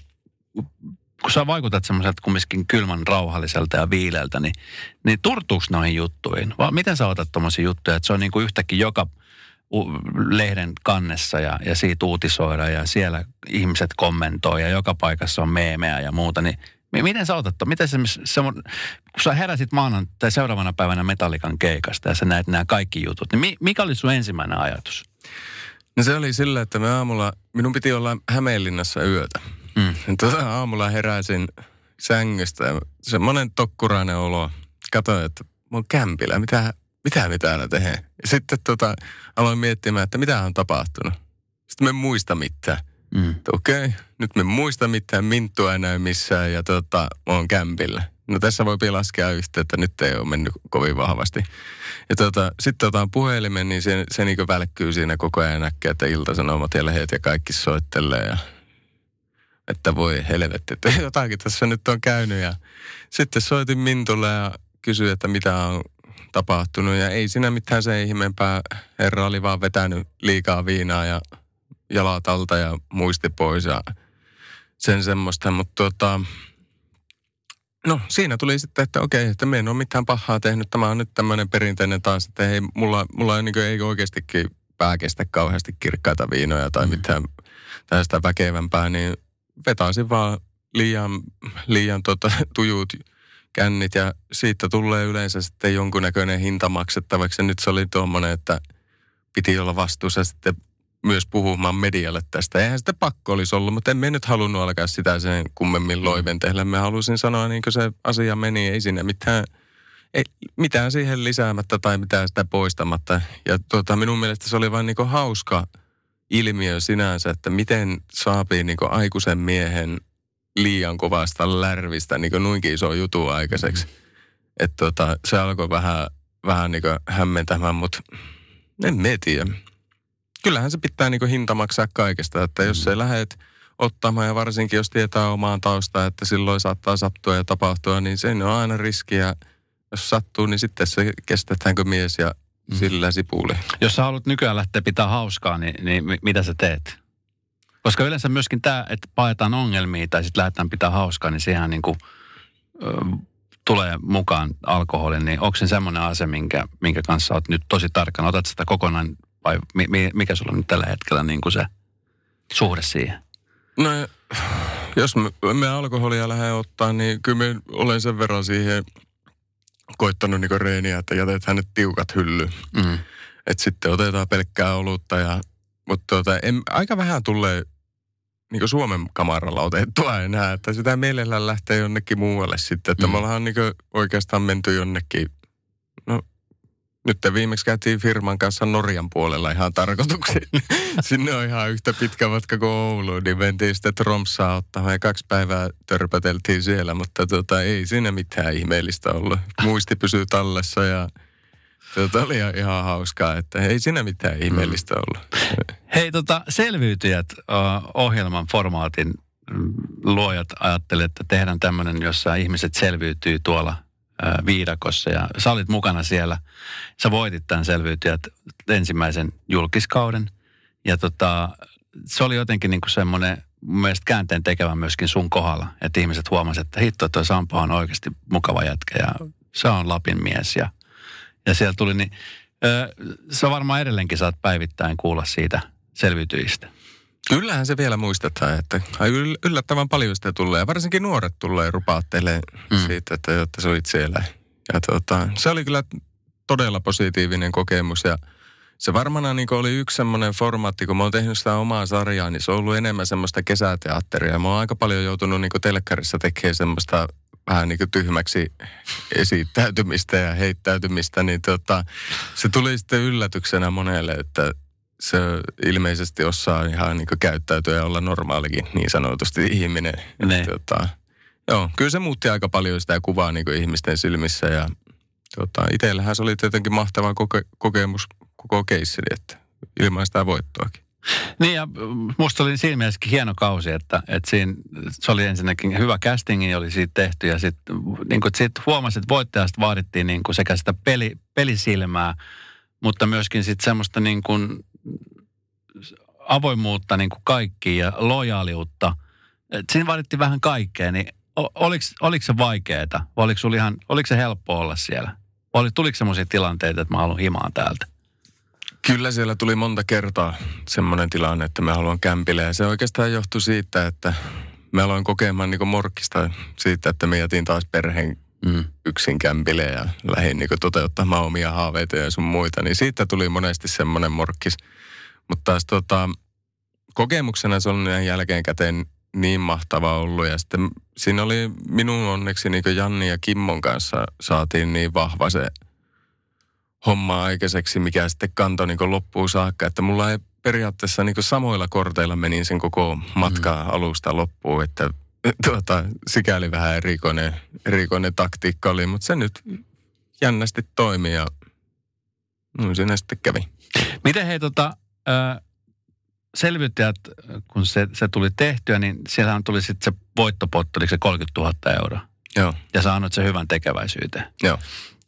S2: kun sä vaikutat semmoiselta kumminkin kylmän rauhalliselta ja viileältä, niin, niin turtuuko noihin juttuihin? Vai miten sä otat tuommoisia juttuja, että se on niin kuin yhtäkkiä joka lehden kannessa ja, ja siitä uutisoida ja siellä ihmiset kommentoi ja joka paikassa on meemeä ja muuta, niin Miten sä otat Miten se, se, kun sä heräsit maanantai tai seuraavana päivänä Metallikan keikasta ja sä näet nämä kaikki jutut, niin mikä oli sun ensimmäinen ajatus?
S3: No se oli sillä, että me aamulla, minun piti olla Hämeenlinnassa yötä. Mm. Tuota aamulla heräsin sängystä ja semmoinen tokkurainen olo. Katoin, että mun kämpillä, mitä, mitä me täällä tehdään. Ja sitten tota, aloin miettimään, että mitä on tapahtunut. Sitten me en muista mitään. Mm. Okei, okay, nyt me muista mitään minttua enää missään ja tota, on kämpillä. No tässä voi laskea yhteyttä, nyt ei ole mennyt kovin vahvasti. Ja tota, sitten otan puhelimen, niin se, se niin välkkyy siinä koko ajan näkee, että iltasanomat ja lehdet ja kaikki soittelee. Ja, että voi helvetti, että jotakin tässä nyt on käynyt. Ja sitten soitin Mintulle ja kysyin, että mitä on tapahtunut. Ja ei siinä mitään se ihmeempää. Herra oli vaan vetänyt liikaa viinaa ja jalat alta ja muisti pois ja sen semmoista. Mutta tota, no siinä tuli sitten, että okei, että me en ole mitään pahaa tehnyt. Tämä on nyt tämmöinen perinteinen taas, että hei, mulla, mulla niin ei oikeastikin pää kestä kauheasti kirkkaita viinoja tai mm. mitään tästä väkevämpää, niin vetaisin vaan liian, liian tota, tujut kännit ja siitä tulee yleensä sitten jonkunnäköinen hinta maksettavaksi. Ja nyt se oli tuommoinen, että piti olla vastuussa sitten myös puhumaan medialle tästä. Eihän sitä pakko olisi ollut, mutta emme nyt halunnut alkaa sitä sen kummemmin loiventellä. Me halusin sanoa, niin kuin se asia meni, ei sinne mitään, ei, mitään siihen lisäämättä tai mitään sitä poistamatta. Ja tuota, minun mielestä se oli vain niin hauska ilmiö sinänsä, että miten saapii niin aikuisen miehen liian kovasta lärvistä niin noinkin iso jutu aikaiseksi. Mm. Että tota, se alkoi vähän, vähän niin hämmentämään, mutta en me tiedä. Kyllähän se pitää niin hinta maksaa kaikesta, että jos mm. se lähet ottamaan ja varsinkin jos tietää omaan taustaan, että silloin saattaa sattua ja tapahtua, niin se on aina riskiä. Jos sattuu, niin sitten se kestetäänkö mies ja mm. sillä sipuli.
S2: Jos sä haluat nykyään lähteä pitää hauskaa, niin, niin mitä sä teet? Koska yleensä myöskin tämä, että paetaan ongelmia tai sitten lähdetään pitää hauskaa, niin siihen niin kuin, ö, tulee mukaan alkoholi, niin onko se semmoinen ase, minkä, minkä kanssa olet nyt tosi tarkkana? Otat sitä kokonaan vai mi, mikä sulla on nyt tällä hetkellä niin kuin se suhde siihen?
S3: No jos me, me alkoholia lähden ottaa, niin kyllä me olen sen verran siihen koittanut niin reeniä, että jätet hänet tiukat hylly. Mm. Että sitten otetaan pelkkää olutta ja mutta tuota, en, aika vähän tulee niin Suomen kamaralla otettua enää, että sitä mielellään lähtee jonnekin muualle sitten. Että mm. me ollaan niin oikeastaan menty jonnekin, no nyt viimeksi käytiin firman kanssa Norjan puolella ihan tarkoituksiin. Sinne on ihan yhtä pitkä matka kuin Oulu, niin mentiin sitten Tromsaa ottamaan ja kaksi päivää törpäteltiin siellä, mutta tota, ei siinä mitään ihmeellistä ollut. Muisti pysyy tallessa ja Tuota oli ihan hauskaa, että ei siinä mitään ihmeellistä mm. ollut.
S2: Hei, tota, selviytyjät ohjelman formaatin mm, luojat ajattelivat, että tehdään tämmöinen, jossa ihmiset selviytyy tuolla viidakossa. Ja sä olit mukana siellä. Sä voitit tämän selviytyjät ensimmäisen julkiskauden. Ja tota, se oli jotenkin niin kuin semmoinen mun mielestä käänteen tekevä myöskin sun kohdalla. Että ihmiset huomasivat, että hitto, toi Sampo on oikeasti mukava jätkä ja se on Lapin mies ja ja siellä tuli, niin ö, sä varmaan edelleenkin saat päivittäin kuulla siitä selviytyjistä.
S3: Kyllähän se vielä muistetaan, että yllättävän paljon sitä tulee. Varsinkin nuoret tulee rupaattelee mm. siitä, että, että sä olit siellä. Ja tuota, se oli kyllä todella positiivinen kokemus ja se varmana niin oli yksi semmoinen formaatti, kun mä oon tehnyt sitä omaa sarjaa, niin se on ollut enemmän semmoista kesäteatteria. Mä oon aika paljon joutunut niin telkkarissa tekemään semmoista vähän niin kuin tyhmäksi esittäytymistä ja heittäytymistä, niin tota, se tuli sitten yllätyksenä monelle, että se ilmeisesti osaa ihan niin käyttäytyä ja olla normaalikin niin sanotusti ihminen. Tota, joo, kyllä se muutti aika paljon sitä kuvaa niin ihmisten silmissä ja tota, itsellähän se oli tietenkin mahtava koke- kokemus koko keissini, että ilman sitä voittoakin.
S2: Niin ja musta oli siinä mielessä hieno kausi, että, että siinä, se oli ensinnäkin hyvä castingi oli siitä tehty ja sitten niin sit huomasin, että voittajasta vaadittiin niin kuin sekä sitä peli, pelisilmää, mutta myöskin sitten semmoista niin kuin avoimuutta niin kuin kaikkiin ja lojaaliutta. Et siinä vaadittiin vähän kaikkea, niin oliko, oliko se vaikeaa? Oliko, ihan, oliko se helppo olla siellä? Oli, tuliko semmoisia tilanteita, että mä haluan himaan täältä?
S3: Kyllä siellä tuli monta kertaa semmoinen tilanne, että mä haluan kämpille. Ja se oikeastaan johtui siitä, että mä aloin kokemaan niin morkkista siitä, että me jätin taas perheen mm. yksin kämpille ja lähdin niin toteuttamaan omia haaveita ja sun muita. Niin siitä tuli monesti semmoinen morkkis. Mutta taas tota, kokemuksena se on jälkeenkäteen niin mahtava ollut. Ja sitten siinä oli minun onneksi niin Janni ja Kimmon kanssa saatiin niin vahva se – hommaa aikaiseksi, mikä sitten kantoi niin loppuun saakka. Että mulla ei periaatteessa niin samoilla korteilla meni sen koko matka mm. alusta loppuun, että tuota, sikäli vähän erikoinen, erikoinen taktiikka oli, mutta se nyt jännästi toimi ja no, siinä sitten kävi.
S2: Miten hei tota, selviyttäjät, kun se, se tuli tehtyä, niin siellähän tuli sitten se voittopotto, oliko se 30 000 euroa?
S3: Joo.
S2: Ja saanut se hyvän tekeväisyyteen.
S3: Joo.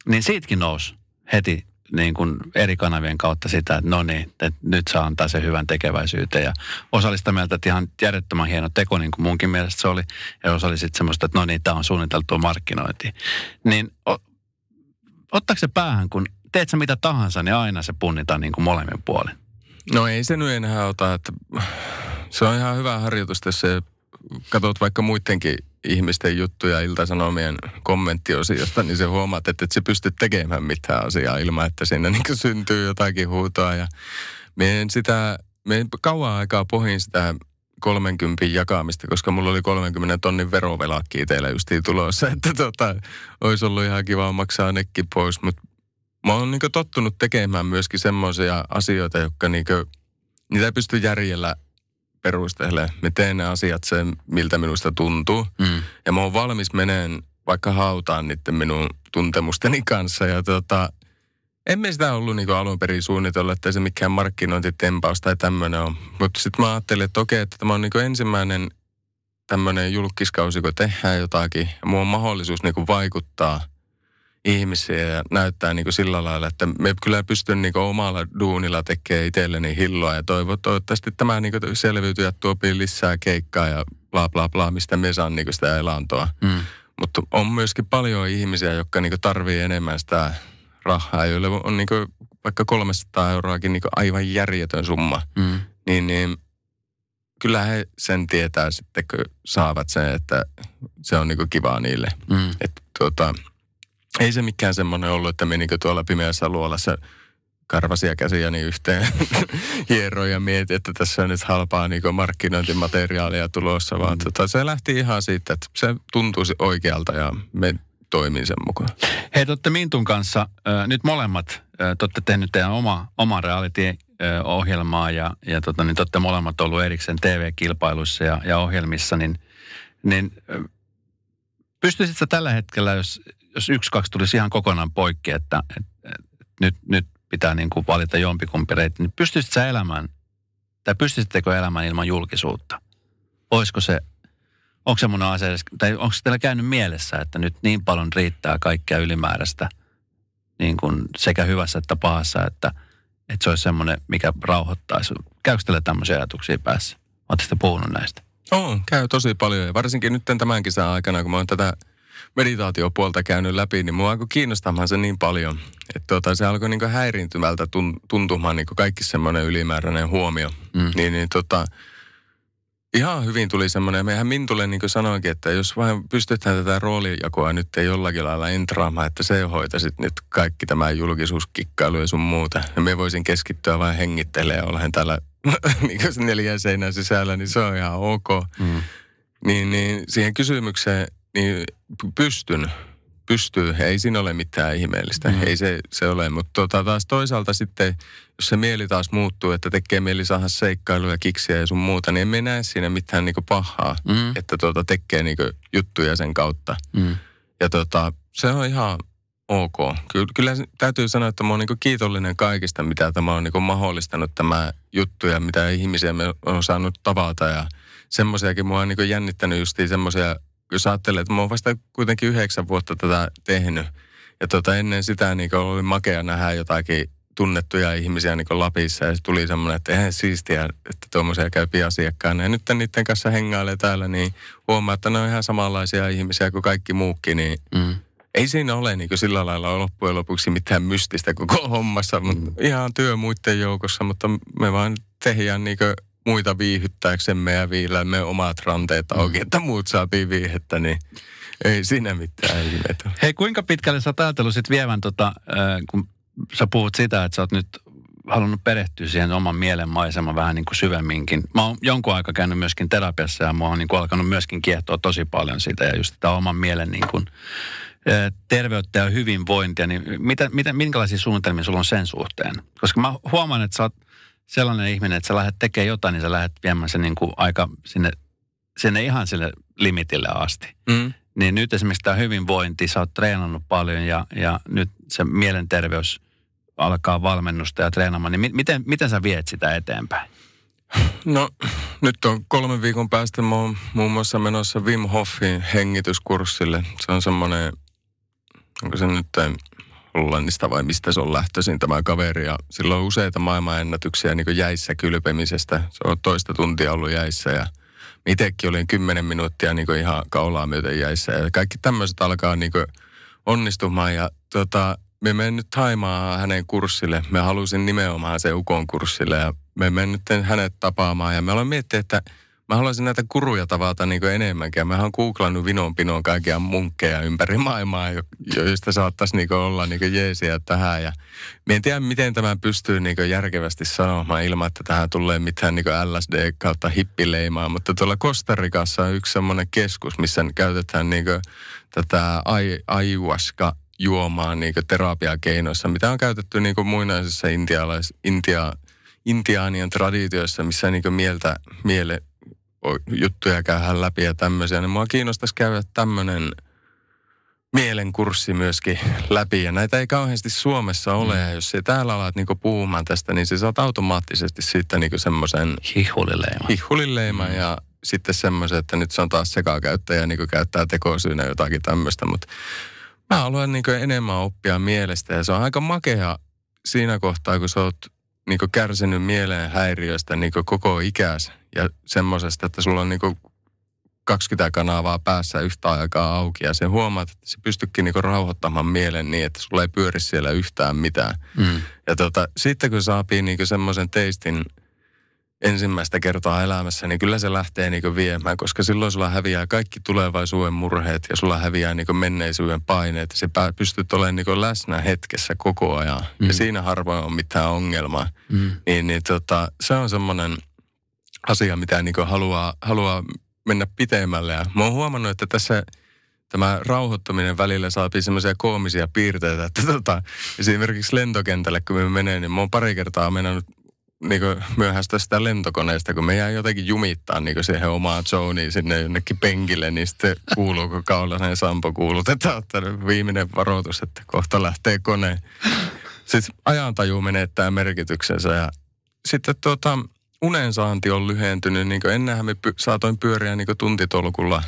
S2: Niin siitäkin nousi heti niin kuin eri kanavien kautta sitä, että no niin, että nyt saa antaa sen hyvän tekeväisyyteen. Ja osa oli sitä mieltä, että ihan järjettömän hieno teko, niin kuin munkin mielestä se oli. Ja osa oli sitten semmoista, että no niin, tämä on suunniteltua markkinointi. Niin o, ottaako se päähän, kun teet sä mitä tahansa, niin aina se punnitaan niin kuin molemmin puolin?
S3: No ei se nyt enää ota, että se on ihan hyvä harjoitus, jos katsot vaikka muidenkin ihmisten juttuja Ilta-Sanomien kommenttiosiosta, niin se huomaat, että et se pystyt tekemään mitään asiaa ilman, että siinä niin syntyy jotakin huutoa. Ja en sitä, en kauan aikaa pohin sitä 30 jakamista, koska mulla oli 30 tonnin verovelakki teillä justiin tulossa, että tota, olisi ollut ihan kiva maksaa nekin pois, mutta mä oon niin tottunut tekemään myöskin semmoisia asioita, jotka niin niitä ei pysty järjellä perustelemaan. Me teen ne asiat sen, miltä minusta tuntuu.
S2: Mm.
S3: Ja mä oon valmis meneen vaikka hautaan niiden minun tuntemusteni kanssa. Ja tota, emme sitä ollut niin alun perin suunnitella, että se mikään markkinointitempaus tai tämmöinen on. Mutta sitten mä ajattelin, että okei, että tämä on niin ensimmäinen tämmöinen julkiskausi, kun tehdään jotakin. Ja mulla on mahdollisuus niin vaikuttaa ihmisiä ja näyttää niin sillä lailla, että me kyllä pystyn niin omalla duunilla tekemään itselleni hilloa. Ja toivo, toivottavasti tämä niin selviytyjät tuopii lisää keikkaa ja bla bla bla, mistä me saan niin sitä elantoa.
S2: Mm.
S3: Mutta on myöskin paljon ihmisiä, jotka niin tarvii enemmän sitä rahaa, joille on niin vaikka 300 euroakin niin aivan järjetön summa.
S2: Mm.
S3: Niin, niin kyllä he sen tietää sitten, kun saavat sen, että se on niin kivaa niille.
S2: Mm.
S3: Että tuota, ei se mikään semmoinen ollut, että menikö tuolla pimeässä luolassa karvasia käsiäni yhteen hieroja ja mieti, että tässä on nyt halpaa niin markkinointimateriaalia tulossa, vaan mm. tota, se lähti ihan siitä, että se tuntuisi oikealta ja me toimin sen mukaan.
S2: Hei, te olette Mintun kanssa äh, nyt molemmat, äh, te olette tehnyt teidän oma, oma reality-ohjelmaa ja, ja tota, niin te olette molemmat ollut erikseen TV-kilpailuissa ja, ja ohjelmissa, niin, niin äh, pystyisitkö tällä hetkellä, jos, jos yksi, kaksi tulisi ihan kokonaan poikki, että, että, nyt, nyt pitää niin kuin valita jompikumpi reitti, niin pystyisit sä elämään, tai pystyisittekö elämään ilman julkisuutta? Olisiko se, onko semmoinen asia, tai onko teillä käynyt mielessä, että nyt niin paljon riittää kaikkea ylimääräistä, niin kuin sekä hyvässä että pahassa, että, että se olisi semmoinen, mikä rauhoittaisi. Käykö teille tämmöisiä ajatuksia päässä? Oletteko puhunut näistä?
S3: On, käy tosi paljon ja varsinkin nyt tämän kesän aikana, kun mä oon tätä meditaatiopuolta käynyt läpi, niin mua alkoi kiinnostamaan se niin paljon, että tuota, se alkoi niin häiriintymältä tuntumaan niin kaikki semmoinen ylimääräinen huomio. Mm. Niin, niin tota, ihan hyvin tuli semmoinen, mehän Mintulle niin kuin sanoinkin, että jos vain pystytään tätä roolijakoa nyt ei jollakin lailla entraamaan, että se hoitaisit nyt kaikki tämä julkisuuskikkailu ja sun muuta. Ja me voisin keskittyä vain hengittelemään ja olen täällä niin neljän seinän sisällä, niin se on ihan ok. Mm. Niin, niin siihen kysymykseen niin pystyn, pystyy. Ei siinä ole mitään ihmeellistä. Mm. Ei se, se ole. Mutta tota, taas toisaalta sitten, jos se mieli taas muuttuu, että tekee mieli saada seikkailuja, kiksiä ja sun muuta, niin emme näe siinä mitään niinku pahaa, mm. että tota, tekee niinku juttuja sen kautta. Mm. Ja tota, se on ihan ok. Kyllä, kyllä täytyy sanoa, että mä oon niinku kiitollinen kaikista, mitä tämä on niinku mahdollistanut tämä juttu ja mitä ihmisiä me on saanut tavata ja semmoisiakin mua on niinku jännittänyt justiin semmoisia jos ajattelee, että mä oon vasta kuitenkin yhdeksän vuotta tätä tehnyt. Ja tota, ennen sitä niin oli makea nähdä jotakin tunnettuja ihmisiä niin Lapissa ja se tuli semmoinen, että eihän siistiä, että tuommoisia käy asiakkaana. Ja nyt niiden kanssa hengailee täällä, niin huomaa, että ne on ihan samanlaisia ihmisiä kuin kaikki muukin, niin mm. ei siinä ole niin sillä lailla loppujen lopuksi mitään mystistä koko hommassa, mutta mm. ihan työ muiden joukossa, mutta me vaan tehdään niin muita viihyttääksemme ja viiläämme omat ranteet auki, mm. että muut saapi viihettä, niin ei siinä mitään ihmetä.
S2: Hei, kuinka pitkälle sä oot ajatellut sit vievän, tota, kun sä puhut sitä, että sä oot nyt halunnut perehtyä siihen oman mielen maisemaan vähän niin kuin syvemminkin. Mä oon jonkun aikaa käynyt myöskin terapiassa ja mä oon niin kuin alkanut myöskin kiehtoa tosi paljon siitä ja just tätä oman mielen niin kuin, terveyttä ja hyvinvointia, niin mitä, mitä, minkälaisia suunnitelmia sulla on sen suhteen? Koska mä huomaan, että sä oot sellainen ihminen, että sä lähdet tekemään jotain, niin sä lähdet viemään sen niin kuin aika sinne, sinne ihan sille limitille asti. Mm. Niin nyt esimerkiksi tämä hyvinvointi, sä oot treenannut paljon ja, ja nyt se mielenterveys alkaa valmennusta ja treenaamaan, niin miten, miten sä viet sitä eteenpäin?
S3: No nyt on kolmen viikon päästä mä oon muun muassa menossa Wim Hofin hengityskurssille. Se on semmoinen, onko se nyt Hollannista vai mistä se on lähtöisin tämä kaveri. Ja sillä on useita maailmanennätyksiä niin jäissä kylpemisestä. Se on toista tuntia ollut jäissä ja itsekin olin kymmenen minuuttia niin ihan kaulaa myöten jäissä. Ja kaikki tämmöiset alkaa niin onnistumaan ja tota, me menen nyt Haimaa hänen kurssille. Me halusin nimenomaan se Ukon kurssille ja me menen nyt hänet tapaamaan ja me ollaan miettinyt, että – mä haluaisin näitä kuruja tavata niin kuin enemmänkin. Mä oon googlannut vinon pinoon kaikkia munkkeja ympäri maailmaa, joista saattaisi niin olla niin jeesiä tähän. Ja mä en tiedä, miten tämä pystyy niin järkevästi sanomaan ilman, että tähän tulee mitään niin LSD kautta hippileimaa. Mutta tuolla Kostarikassa on yksi semmoinen keskus, missä käytetään niin tätä ayahuasca juomaan niin terapiakeinoissa, mitä on käytetty niin muinaisessa intialais, Intia, intiaanien traditioissa, missä niin mieltä, miele juttuja käydään läpi ja tämmöisiä, niin mua kiinnostaisi käydä tämmöinen mielenkurssi myöskin läpi. Ja näitä ei kauheasti Suomessa ole. Mm. Ja jos ei täällä alat niinku puhumaan tästä, niin sä saat automaattisesti siitä niinku semmoisen...
S2: Hihulileima.
S3: Hihulileima mm. ja sitten semmoisen, että nyt se on taas sekakäyttäjä, niin käyttää tekosyynä jotakin tämmöistä. Mutta mä haluan niin enemmän oppia mielestä ja se on aika makea siinä kohtaa, kun sä oot niin kärsinyt mieleen häiriöstä niin koko ikäs ja semmoisesta, että sulla on niin 20 kanavaa päässä yhtä aikaa auki ja sen huomaat, että se pystykin niin rauhoittamaan mielen niin, että sulla ei pyöri siellä yhtään mitään. Mm. Ja tota, sitten kun saapii niin semmoisen teistin – ensimmäistä kertaa elämässä, niin kyllä se lähtee niin viemään, koska silloin sulla häviää kaikki tulevaisuuden murheet ja sulla häviää niin menneisyyden paineet. Se pystyt olemaan niin läsnä hetkessä koko ajan mm. ja siinä harvoin on mitään ongelmaa. Mm. Niin, niin tota, se on semmoinen asia, mitä niin haluaa, haluaa mennä pitemmälle. Ja mä oon huomannut, että tässä tämä rauhoittuminen välillä saapii semmoisia koomisia piirteitä, että tota, esimerkiksi lentokentälle, kun me menee, niin mä oon pari kertaa mennyt niin myöhäistä sitä lentokoneesta, kun me jää jotenkin jumittaa niin siihen omaan zoniin sinne jonnekin penkille, niin sitten kuuluu, kun Kaulasen Sampo kuulutetaan, että viimeinen varoitus, että kohta lähtee kone. Sitten ajantaju menettää merkityksensä ja sitten tuota, unensaanti on lyhentynyt. Niin ennenhän me py- saatoin pyöriä niin tuntitolkulla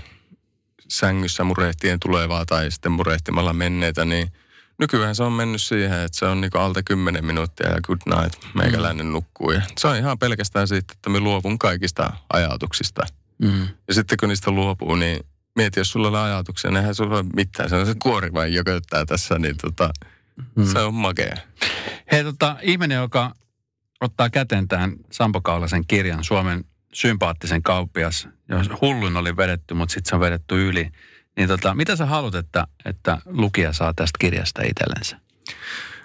S3: sängyssä murehtien tulevaa tai sitten murehtimalla menneitä, niin – nykyään se on mennyt siihen, että se on niinku alta 10 minuuttia ja good night, meikäläinen mm. nukkuu. Ja se on ihan pelkästään siitä, että me luovun kaikista ajatuksista. Mm. Ja sitten kun niistä luopuu, niin mieti, jos sulla on ajatuksia, niin eihän sulla ole mitään. Se on se kuori vain jököttää tässä, niin tota, mm. se on makea.
S2: Hei tota, ihminen, joka ottaa käteen tämän Sampo Kaulasen kirjan, Suomen sympaattisen kauppias, jos hullun oli vedetty, mutta sitten se on vedetty yli – niin tota, mitä sä haluat, että, että lukija saa tästä kirjasta itsellensä?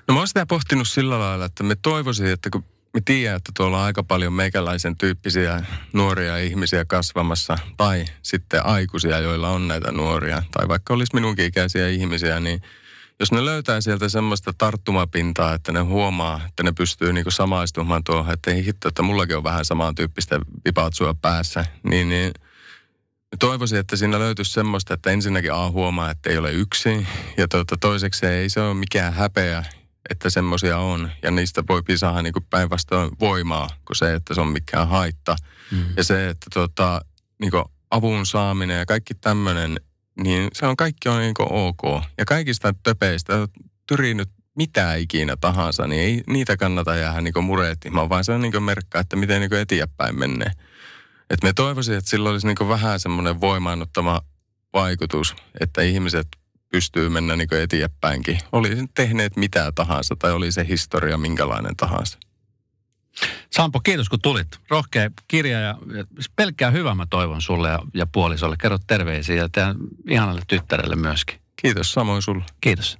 S3: No mä oon sitä pohtinut sillä lailla, että me toivoisin, että kun me tiedän, että tuolla on aika paljon meikäläisen tyyppisiä nuoria ihmisiä kasvamassa, tai sitten aikuisia, joilla on näitä nuoria, tai vaikka olisi minunkin ikäisiä ihmisiä, niin jos ne löytää sieltä semmoista tarttumapintaa, että ne huomaa, että ne pystyy niinku samaistumaan tuohon, että ei hitto, että mullakin on vähän samantyyppistä vipautsua päässä, niin, niin – toivoisin, että siinä löytyisi semmoista, että ensinnäkin A huomaa, että ei ole yksin. Ja tuota, toiseksi ei se ole mikään häpeä, että semmoisia on. Ja niistä voi saada niin päinvastoin voimaa, kuin se, että se on mikään haitta. Mm. Ja se, että tuota, niin avun saaminen ja kaikki tämmöinen, niin se on kaikki on niin ok. Ja kaikista töpeistä, tyrinyt mitä ikinä tahansa, niin ei niitä kannata jäädä niin murehtimaan, vaan se on niin merkka, että miten niin eteenpäin menee. Et me toivoisin, että sillä olisi niin vähän semmoinen voimaannuttama vaikutus, että ihmiset pystyy mennä niin eteenpäinkin. Oli tehneet mitä tahansa tai oli se historia minkälainen tahansa.
S2: Sampo, kiitos kun tulit. Rohkea kirja ja pelkkää hyvää mä toivon sulle ja, ja puolisolle. Kerro terveisiä ja teidän ihanalle tyttärelle myöskin.
S3: Kiitos, samoin sulle.
S2: Kiitos.